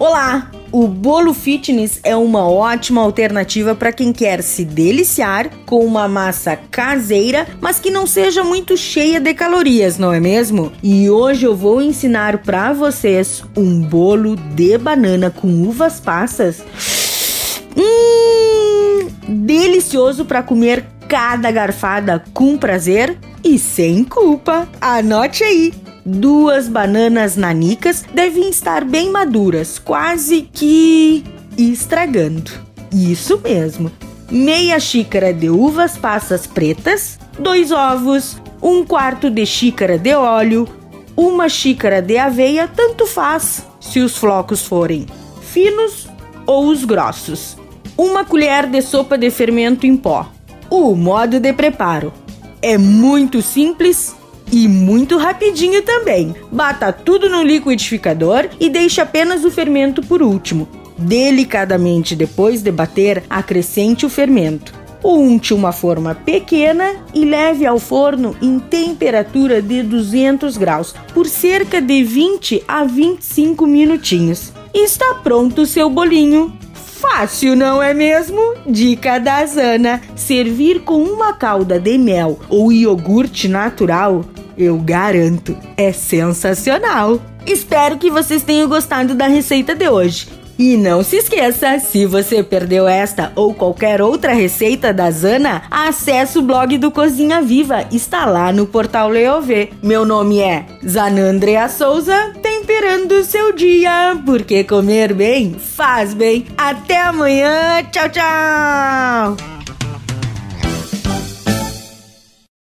Olá! O bolo fitness é uma ótima alternativa para quem quer se deliciar com uma massa caseira, mas que não seja muito cheia de calorias, não é mesmo? E hoje eu vou ensinar para vocês um bolo de banana com uvas passas. Hum, delicioso para comer cada garfada com prazer e sem culpa. Anote aí! Duas bananas nanicas devem estar bem maduras, quase que estragando. Isso mesmo. Meia xícara de uvas passas pretas, dois ovos, um quarto de xícara de óleo, uma xícara de aveia, tanto faz se os flocos forem finos ou os grossos. Uma colher de sopa de fermento em pó. O modo de preparo é muito simples e muito rapidinho também. Bata tudo no liquidificador e deixe apenas o fermento por último. Delicadamente depois de bater, acrescente o fermento. Unte uma forma pequena e leve ao forno em temperatura de 200 graus por cerca de 20 a 25 minutinhos. Está pronto o seu bolinho. Fácil, não é mesmo? Dica da Zana: servir com uma calda de mel ou iogurte natural eu garanto, é sensacional! Espero que vocês tenham gostado da receita de hoje. E não se esqueça, se você perdeu esta ou qualquer outra receita da Zana, acesse o blog do Cozinha Viva, está lá no portal Leovê. Meu nome é Zanandrea Souza, temperando o seu dia, porque comer bem faz bem. Até amanhã, tchau, tchau!